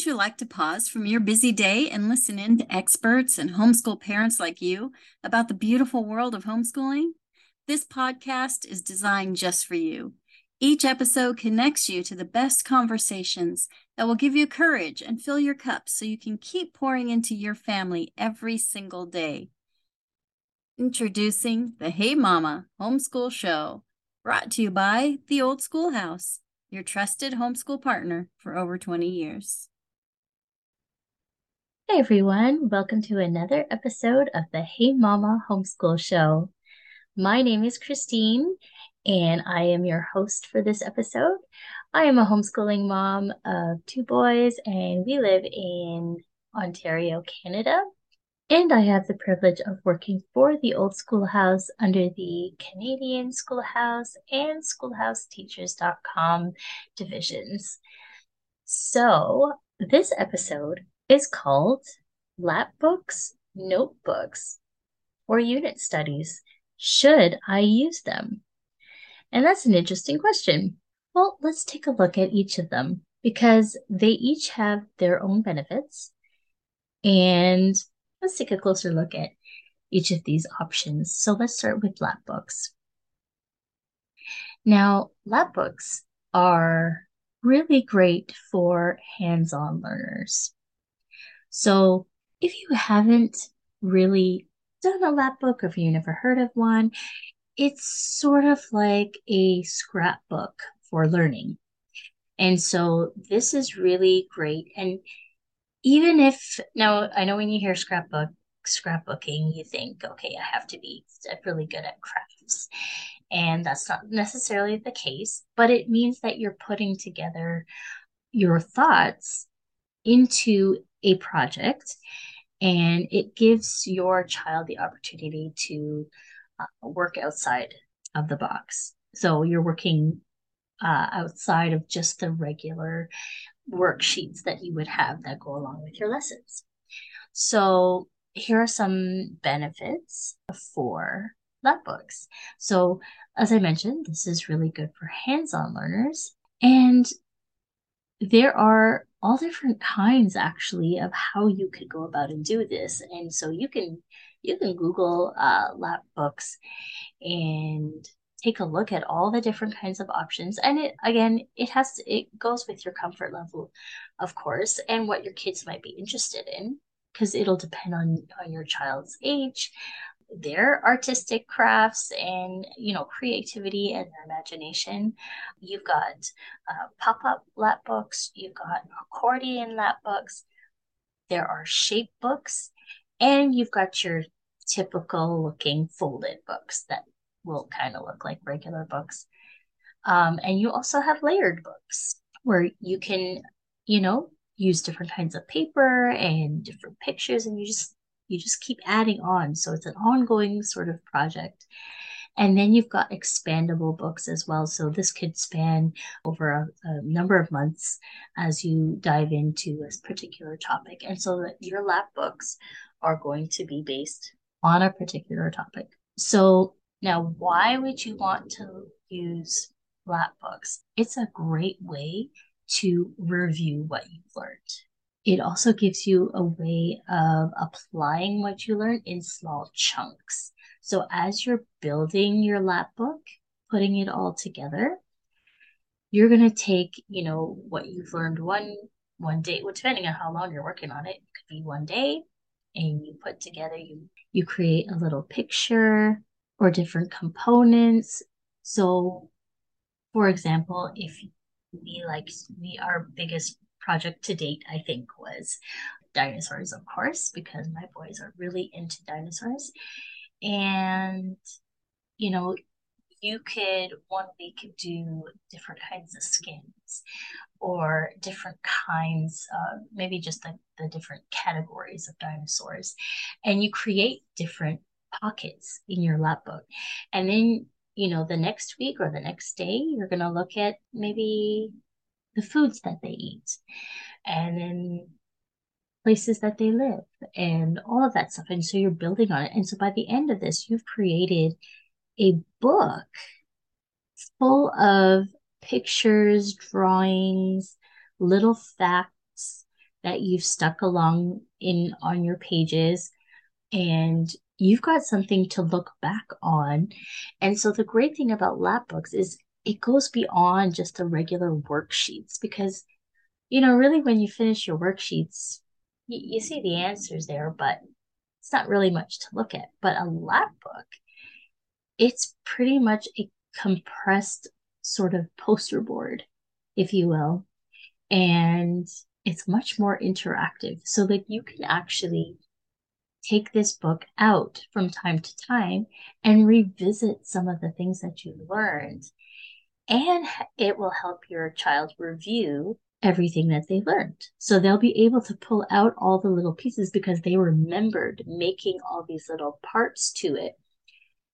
Wouldn't you like to pause from your busy day and listen in to experts and homeschool parents like you about the beautiful world of homeschooling? This podcast is designed just for you. Each episode connects you to the best conversations that will give you courage and fill your cup so you can keep pouring into your family every single day. Introducing the Hey Mama Homeschool Show, brought to you by The Old Schoolhouse your trusted homeschool partner for over 20 years. Hey everyone, welcome to another episode of the Hey Mama Homeschool Show. My name is Christine, and I am your host for this episode. I am a homeschooling mom of two boys, and we live in Ontario, Canada. And I have the privilege of working for the Old Schoolhouse under the Canadian Schoolhouse and SchoolhouseTeachers.com divisions. So, this episode is called Lap Books, Notebooks, or Unit Studies. Should I use them? And that's an interesting question. Well, let's take a look at each of them because they each have their own benefits and let's take a closer look at each of these options. So let's start with lap books. Now, lap books are really great for hands-on learners. So if you haven't really done a lap book or if you never heard of one, it's sort of like a scrapbook for learning. And so this is really great. And even if now I know when you hear scrapbook scrapbooking, you think, okay, I have to be really good at crafts. And that's not necessarily the case, but it means that you're putting together your thoughts into a project and it gives your child the opportunity to uh, work outside of the box. So you're working uh, outside of just the regular worksheets that you would have that go along with your lessons. So here are some benefits for lap books. So as I mentioned, this is really good for hands-on learners. And there are all different kinds actually of how you could go about and do this. And so you can you can Google uh, lap books and take a look at all the different kinds of options and it again it has to, it goes with your comfort level of course and what your kids might be interested in because it'll depend on on your child's age their artistic crafts and you know creativity and their imagination you've got uh, pop-up lap books you've got accordion lap books there are shape books and you've got your typical looking folded books that will kind of look like regular books. Um, and you also have layered books where you can, you know, use different kinds of paper and different pictures, and you just you just keep adding on. So it's an ongoing sort of project. And then you've got expandable books as well. So this could span over a, a, number of months as you dive into a particular topic. And so that your lap books are going to be based on a particular topic. So now, why would you want to use lap books? It's a great way to review what you've learned. It also gives you a way of applying what you learn in small chunks. So as you're building your lap book, putting it all together, you're going to take, you know, what you've learned one one day, well, depending on how long you're working on it, it could be one day, and you put together, you you create a little picture, or different components. So, for example, if we like we our biggest project to date, I think, was dinosaurs, of course, because my boys are really into dinosaurs. And, you know, you could one week do different kinds of skins or different kinds of maybe just the, the different categories of dinosaurs and you create different pockets in your lap book. And then, you know, the next week or the next day, you're going to look at maybe the foods that they eat and then places that they live and all of that stuff. And so you're building on it. And so by the end of this, you've created a book full of pictures, drawings, little facts that you've stuck along in on your pages and you've got something to look back on. And so the great thing about lap books is it goes beyond just the regular worksheets because you know, really when you finish your worksheets, you, you see the answers there, but it's not really much to look at. But a lap book, it's pretty much a compressed sort of poster board, if you will. And it's much more interactive so that you can actually take this book out from time to time and revisit some of the things that you learned. And it will help your child review everything that they learned. So they'll be able to pull out all the little pieces because they remembered making all these little parts to it.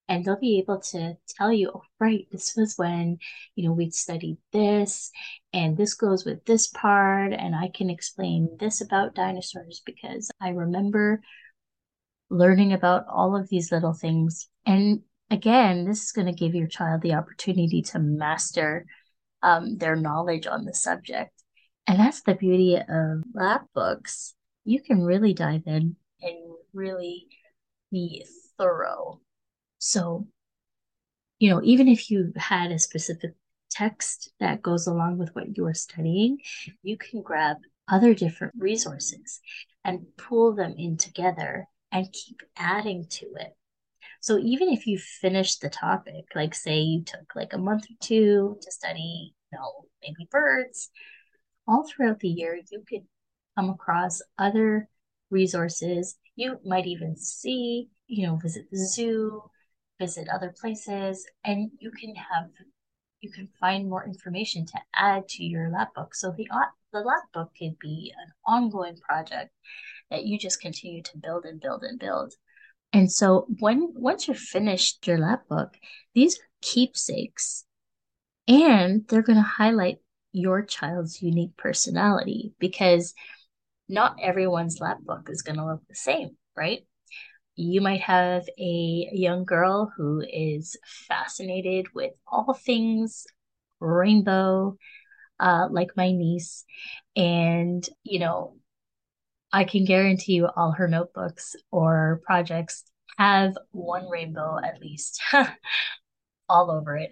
And they'll be able to tell you, oh, right, this was when, you know, we'd studied this, and this goes with this part, and I can explain this about dinosaurs because I remember learning about all of these little things. And again, this is going to give your child the opportunity to master um, their knowledge on the subject. And that's the beauty of lap books. You can really dive in and really be thorough. So, you know, even if you had a specific text that goes along with what you are studying, you can grab other different resources and pull them in together and keep adding to it. So even if you finish the topic, like say you took like a month or two to study, you know, maybe birds, all throughout the year, you could come across other resources. You might even see, you know, visit the zoo, visit other places, and you can have you can find more information to add to your lap book. So the the lap book could be an ongoing project that you just continue to build and build and build. And so when once you're finished your lap book, these are keepsakes and they're going to highlight your child's unique personality because not everyone's lap book is going to look the same, right? You might have a young girl who is fascinated with all things rainbow, uh, like my niece. And, you know, I can guarantee you all her notebooks or projects have one rainbow at least. all over it.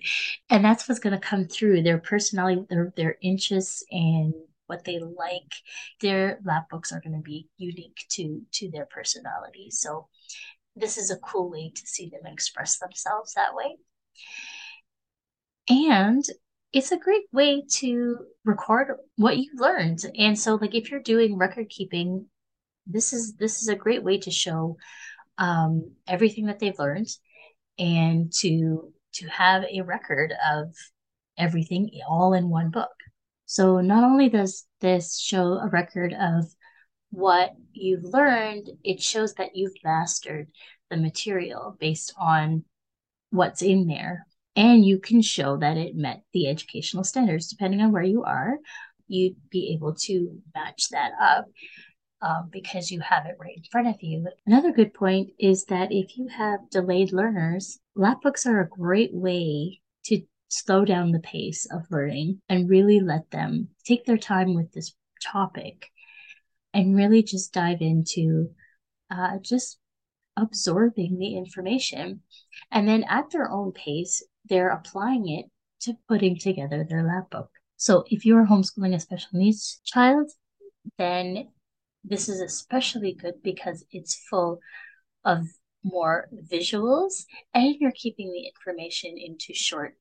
And that's what's going to come through their personality, their, their interests and what they like. Their lap books are going to be unique to, to their personality. So this is a cool way to see them express themselves that way. And it's a great way to record what you've learned. And so like if you're doing record keeping, this is this is a great way to show um, everything that they've learned and to to have a record of everything all in one book. So not only does this show a record of what you've learned, it shows that you've mastered the material based on what's in there. And you can show that it met the educational standards. Depending on where you are, you'd be able to match that up um, because you have it right in front of you. Another good point is that if you have delayed learners, lap books are a great way to slow down the pace of learning and really let them take their time with this topic and really just dive into uh, just absorbing the information. And then at their own pace, they're applying it to putting together their lap book. So if you're homeschooling a special needs child, then this is especially good because it's full of more visuals and you're keeping the information into short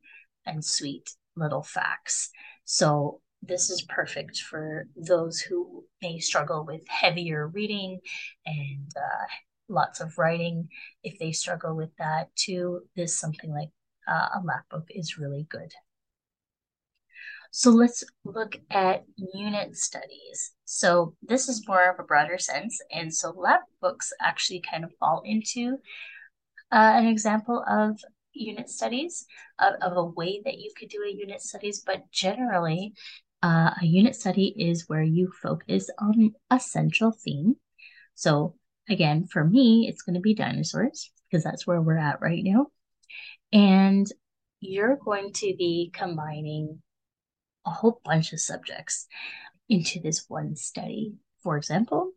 and sweet little facts. So this is perfect for those who may struggle with heavier reading and uh, lots of writing. If they struggle with that too, this something like uh, a lap book is really good. So let's look at unit studies. So this is more of a broader sense. And so lap books actually kind of fall into uh, an example of unit studies, of, of, a way that you could do a unit studies. But generally, uh, a unit study is where you focus on a central theme. So again, for me, it's going to be dinosaurs because that's where we're at right now. And you're going to be combining a whole bunch of subjects into this one study. for example,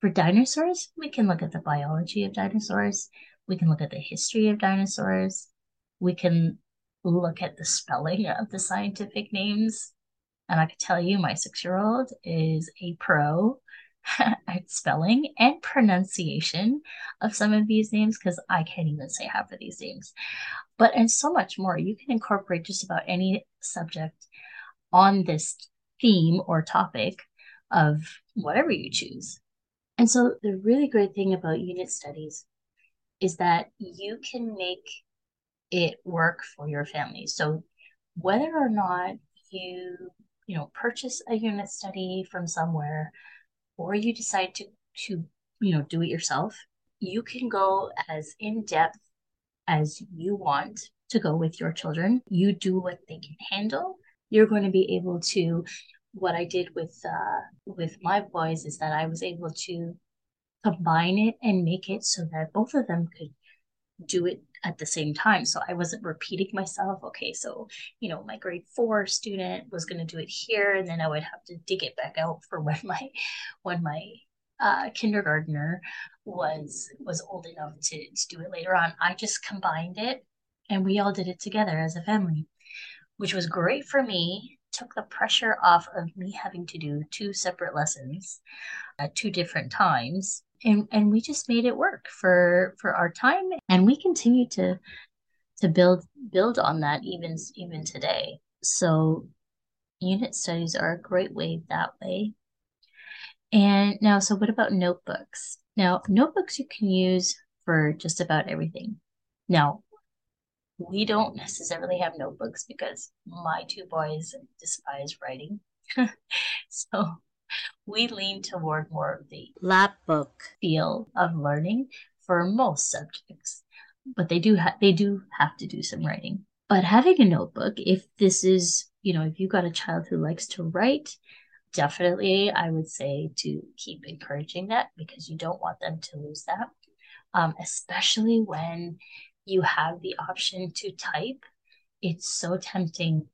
for dinosaurs, we can look at the biology of dinosaurs. We can look at the history of dinosaurs. We can look at the spelling of the scientific names. And I can tell you, my six year old is a pro spelling and pronunciation of some of these names because I can't even say half of these names. But and so much more. You can incorporate just about any subject on this theme or topic of whatever you choose. And so the really great thing about unit studies is that you can make it work for your family. So whether or not you, you know, purchase a unit study from somewhere or you decide to to, you know, do it yourself, you can go as in depth as you want to go with your children. You do what they can handle. You're going to be able to what I did with uh, with my boys is that I was able to combine it and make it so that both of them could do it at the same time. So I wasn't repeating myself. Okay, so you know, my grade four student was going to do it here, and then I would have to dig it back out for when my when my uh, kindergartner was was old enough to, to do it later on. I just combined it, and we all did it together as a family, which was great for me took the pressure off of me having to do two separate lessons at two different times and and we just made it work for for our time and we continue to to build build on that even even today. So unit studies are a great way that way. And now so what about notebooks? Now notebooks you can use for just about everything. Now we don't necessarily have notebooks because my two boys despise writing. so we lean toward more of the lap book. feel of learning for most subjects. But they do ha- they do have to do some writing. But having a notebook, if this is, you know, if you've got a child who likes to write, definitely I would say to keep encouraging that because you don't want them to lose that. Um, especially when you have the option to type, it's so tempting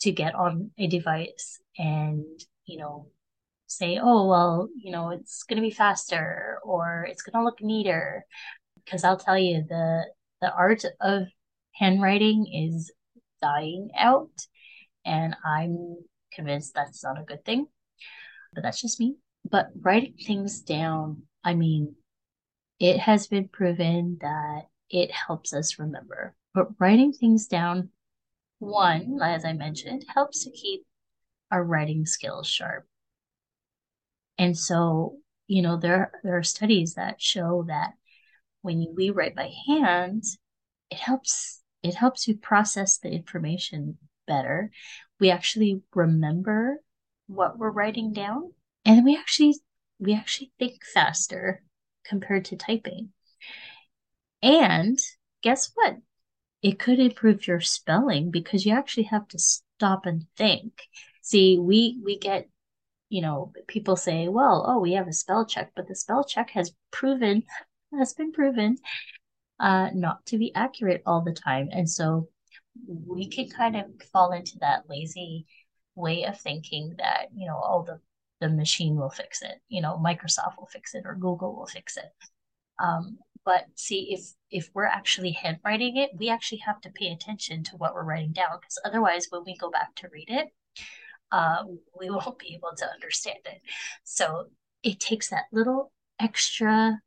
to get on a device and, you know, say, oh, well, you know, it's going to be faster or it's going to look neater. Because I'll tell you, the, the art of handwriting is dying out. And I'm convinced that's not a good thing. But that's just me. But writing things down, I mean, it has been proven that it helps us remember. But writing things down, one, as I mentioned, helps to keep our writing skills sharp. And so, you know, there there are studies that show that when we write by hand, it helps it helps you process the information better. We actually remember what we're writing down, and we actually we actually think faster compared to typing. And guess what? It could improve your spelling because you actually have to stop and think. See, we we get, you know, people say, well, oh, we have a spell check, but the spell check has proven has been proven uh, not to be accurate all the time. And so we can kind of fall into that lazy way of thinking that, you know, all oh, the, the machine will fix it, you know, Microsoft will fix it or Google will fix it. Um, but see if if we're actually handwriting it we actually have to pay attention to what we're writing down because otherwise when we go back to read it uh, we won't be able to understand it. So it takes that little extra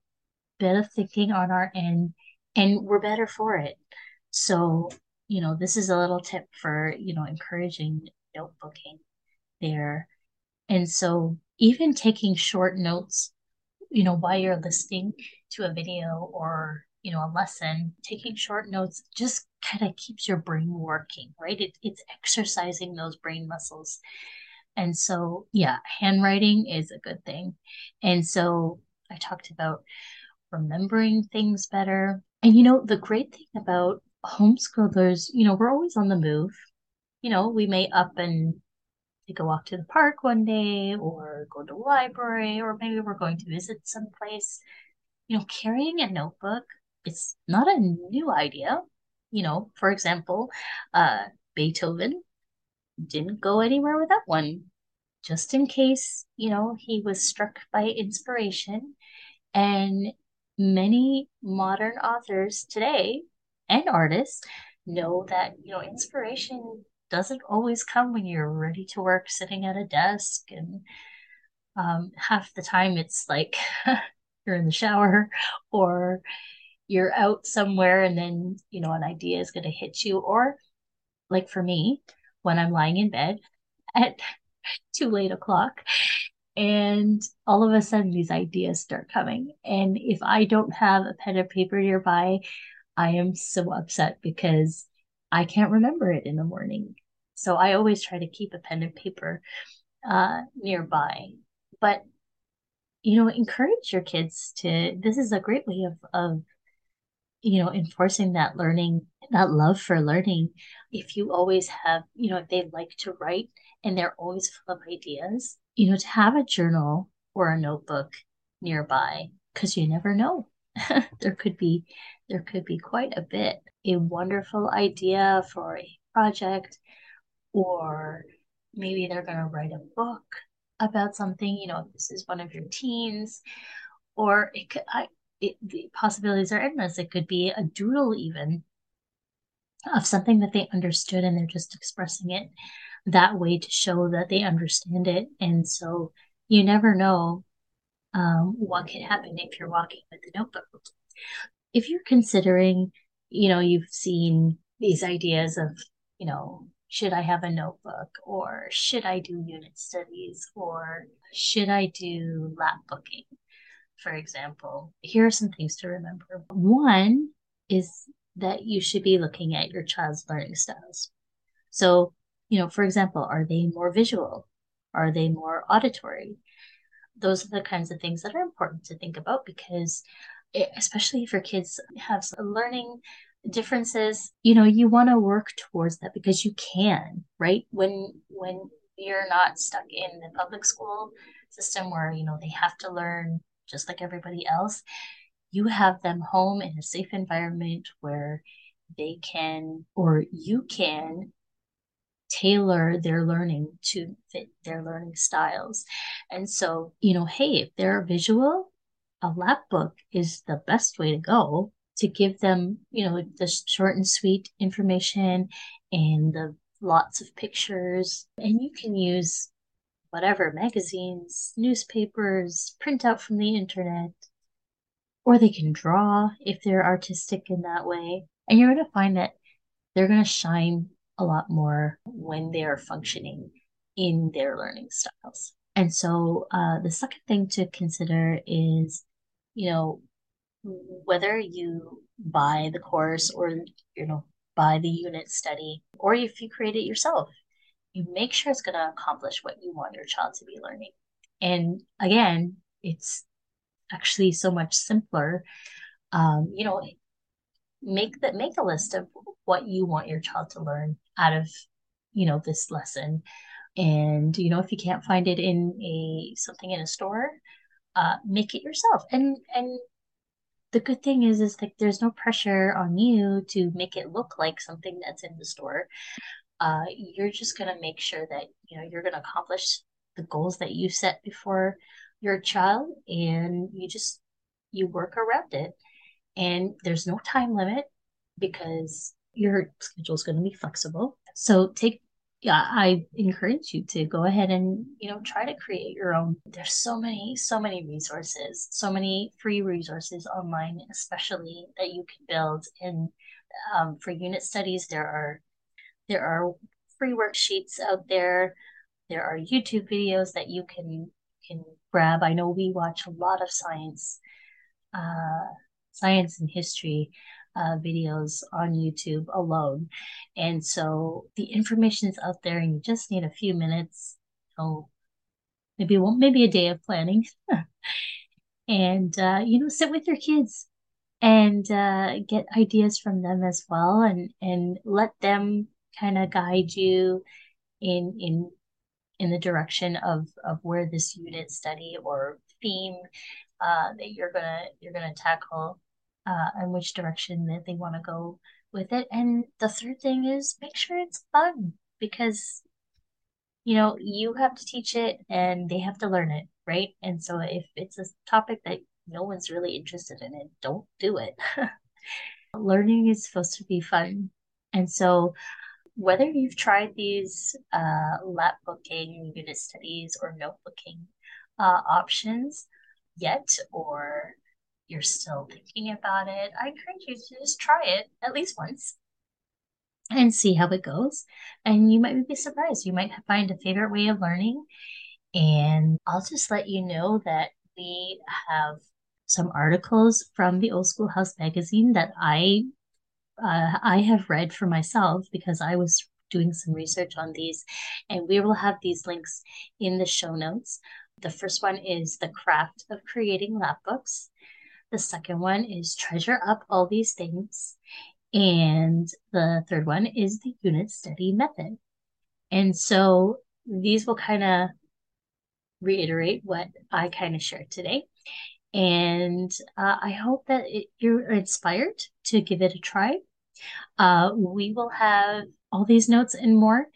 bit of thinking on our end and we're better for it. So you know this is a little tip for you know encouraging notebooking there. And so even taking short notes you know while you're listening to a video or you know a lesson taking mm-hmm. short notes just kind of keeps your brain working right? It, it's exercising those brain muscles. And so yeah handwriting is a good thing. And so i talked about remembering things better. And you know the great thing about homeschoolers you know we're always on the move. You know we may up and take a walk to the park one day or go to the library or maybe we're going to visit someplace. You know, carrying a notebook, it's not a new idea. You know, for example, uh, Beethoven didn't go anywhere without one. just in case, you know, he was struck by inspiration. And many modern authors today and artists know that, you know, inspiration doesn't always come when you're ready to work sitting at a desk and um, half the time it's like you're in the shower or you're out somewhere and then you know an idea is going to hit you. Or like for me when i'm lying in bed at too late o'clock and all of a sudden these ideas start coming. And if i don't have a pen and paper nearby i am so upset because i can't remember it in the morning. So i always try to keep a pen and paper uh, nearby. But you know encourage your kids to this is a great way of of you know enforcing that learning that love for learning if you always have you know if they like to write and they're always full of ideas you know to have a journal or a notebook nearby because you never know. There could be there could be quite a bit. A wonderful idea for a project or maybe they're going to write a book about something, you know, this is one of your teens, or it could, I, it, the possibilities are endless. It could be a doodle, even of something that they understood, and they're just expressing it that way to show that they understand it. And so you never know um, what could happen if you're walking with a notebook. If you're considering, you know, you've seen these ideas of, you know, should I have a notebook or should I do unit studies or should I do lap booking, for example? Here are some things to remember. One is that you should be looking at your child's learning styles. So, you know, for example, are they more visual? Are they more auditory? Those are the kinds of things that are important to think about because, it, especially for kids have learning differences you know you want to work towards that because you can right when when you're not stuck in the public school system where you know they have to learn just like everybody else you have them home in a safe environment where they can or you can tailor their learning to fit their learning styles and so you know hey if they're visual a lap book is the best way to go to give them, you know, the short and sweet information and the lots of pictures. And you can use whatever magazines, newspapers, print out from the internet, or they can draw if they're artistic in that way. And you're going to find that they're going to shine a lot more when they are functioning in their learning styles. And so uh, the second thing to consider is, you know, whether you buy the course or you know buy the unit study or if you create it yourself you make sure it's going to accomplish what you want your child to be learning. And again it's actually so much simpler um, you know make that make a list of what you want your child to learn out of you know this lesson. And you know if you can't find it in a something in a store uh, make it yourself. And and the good thing is is like there's no pressure on you to make it look like something that's in the store uh, you're just going to make sure that you know you're going to accomplish the goals that you set before your child and you just you work around it and there's no time limit because your schedule is going to be flexible so take yeah, I encourage you to go ahead and, you know, try to create your own. There's so many, so many resources, so many free resources online, especially that you can build. And um, for unit studies, there are there are free worksheets out there. There are YouTube videos that you can can grab. I know we watch a lot of science, uh, science and history uh, videos on YouTube alone. And so the information is out there and you just need a few minutes. Oh, maybe well, maybe a day of planning. and uh, you know, sit with your kids and uh, get ideas from them as well and and let them kind of guide you in in in the direction of of where this unit study or theme uh, that you're gonna you're gonna tackle uh, and which direction that they want to go with it. And the third thing is make sure it's fun because you know, you have to teach it and they have to learn it, right? And so if it's a topic that no one's really interested in it, don't do it. Learning is supposed to be fun. And so whether you've tried these uh, lap booking, unit studies, or notebooking uh, options yet, or you're still thinking about it, I encourage you to just try it at least once and see how it goes. And you might be surprised. You might find a favorite way of learning. And I'll just let you know that we have some articles from the Old Schoolhouse magazine that I uh, I have read for myself because I was doing some research on these, and we will have these links in the show notes. The first one is The Craft of Creating Lap Books. The second one is Treasure Up All These Things. And the third one is the unit study method. And so these will kind of reiterate what I kind of shared today. And uh, I hope that it, you're inspired to give it a try. Uh, we will have all these notes and more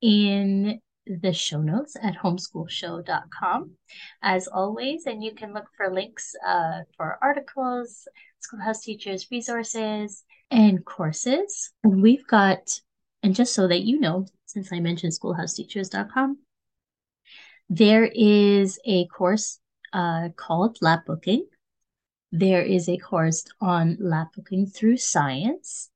in the show notes at homeschoolshow.com as always and you can look for links uh, for articles schoolhouse teachers resources and courses we've got and just so that you know since i mentioned schoolhouseteachers.com there is a course uh, called lap booking there is a course on lap booking through science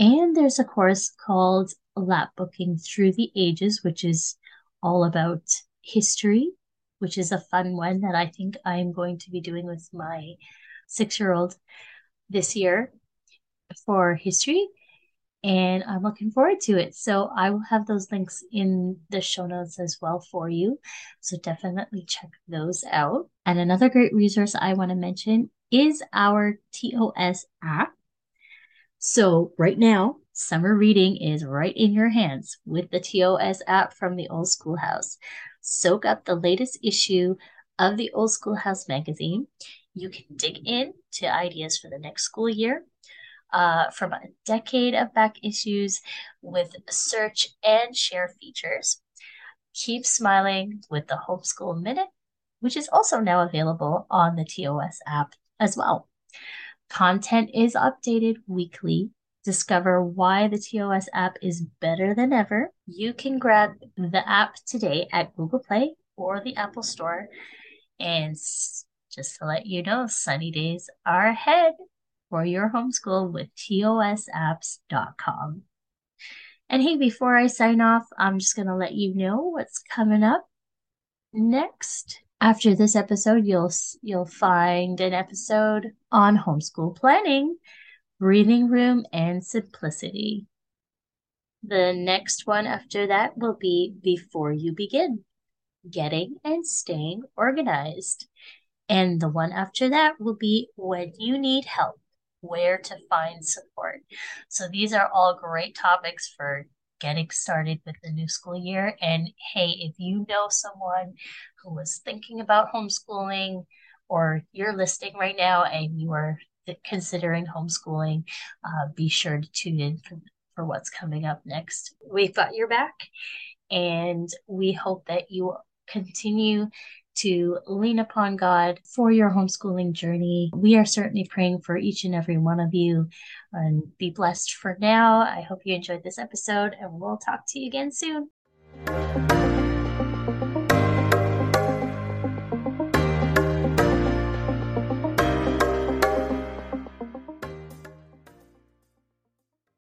and there's a course called Lap Booking Through the Ages, which is all about history, which is a fun one that I think I'm going to be doing with my six year old this year for history. And I'm looking forward to it. So I will have those links in the show notes as well for you. So definitely check those out. And another great resource I want to mention is our TOS app. So right now, summer reading is right in your hands with the TOS app from the Old Schoolhouse. Soak up the latest issue of the Old Schoolhouse magazine. You can dig in to ideas for the next school year uh, from a decade of back issues with search and share features. Keep smiling with the Homeschool Minute, which is also now available on the TOS app as well. Content is updated weekly. Discover why the TOS app is better than ever. You can grab the app today at Google Play or the Apple Store. And just to let you know, sunny days are ahead for your homeschool with tosapps.com. And hey, before I sign off, I'm just going to let you know what's coming up next after this episode, you'll you'll find an episode on homeschool planning, breathing room, and simplicity. The next one after that will be before you begin, getting and staying organized. And the one after that will be when you need help, where to find support. So these are all great topics for getting started with the new school year. And hey, if you know someone who was thinking about homeschooling or you're listening right now and you are considering homeschooling, uh, be sure to tune in for, for what's coming up next. We've got your back and we hope that you continue to lean upon God for your homeschooling journey. We are certainly praying for each and every one of you and be blessed for now. I hope you enjoyed this episode and we'll talk to you again soon.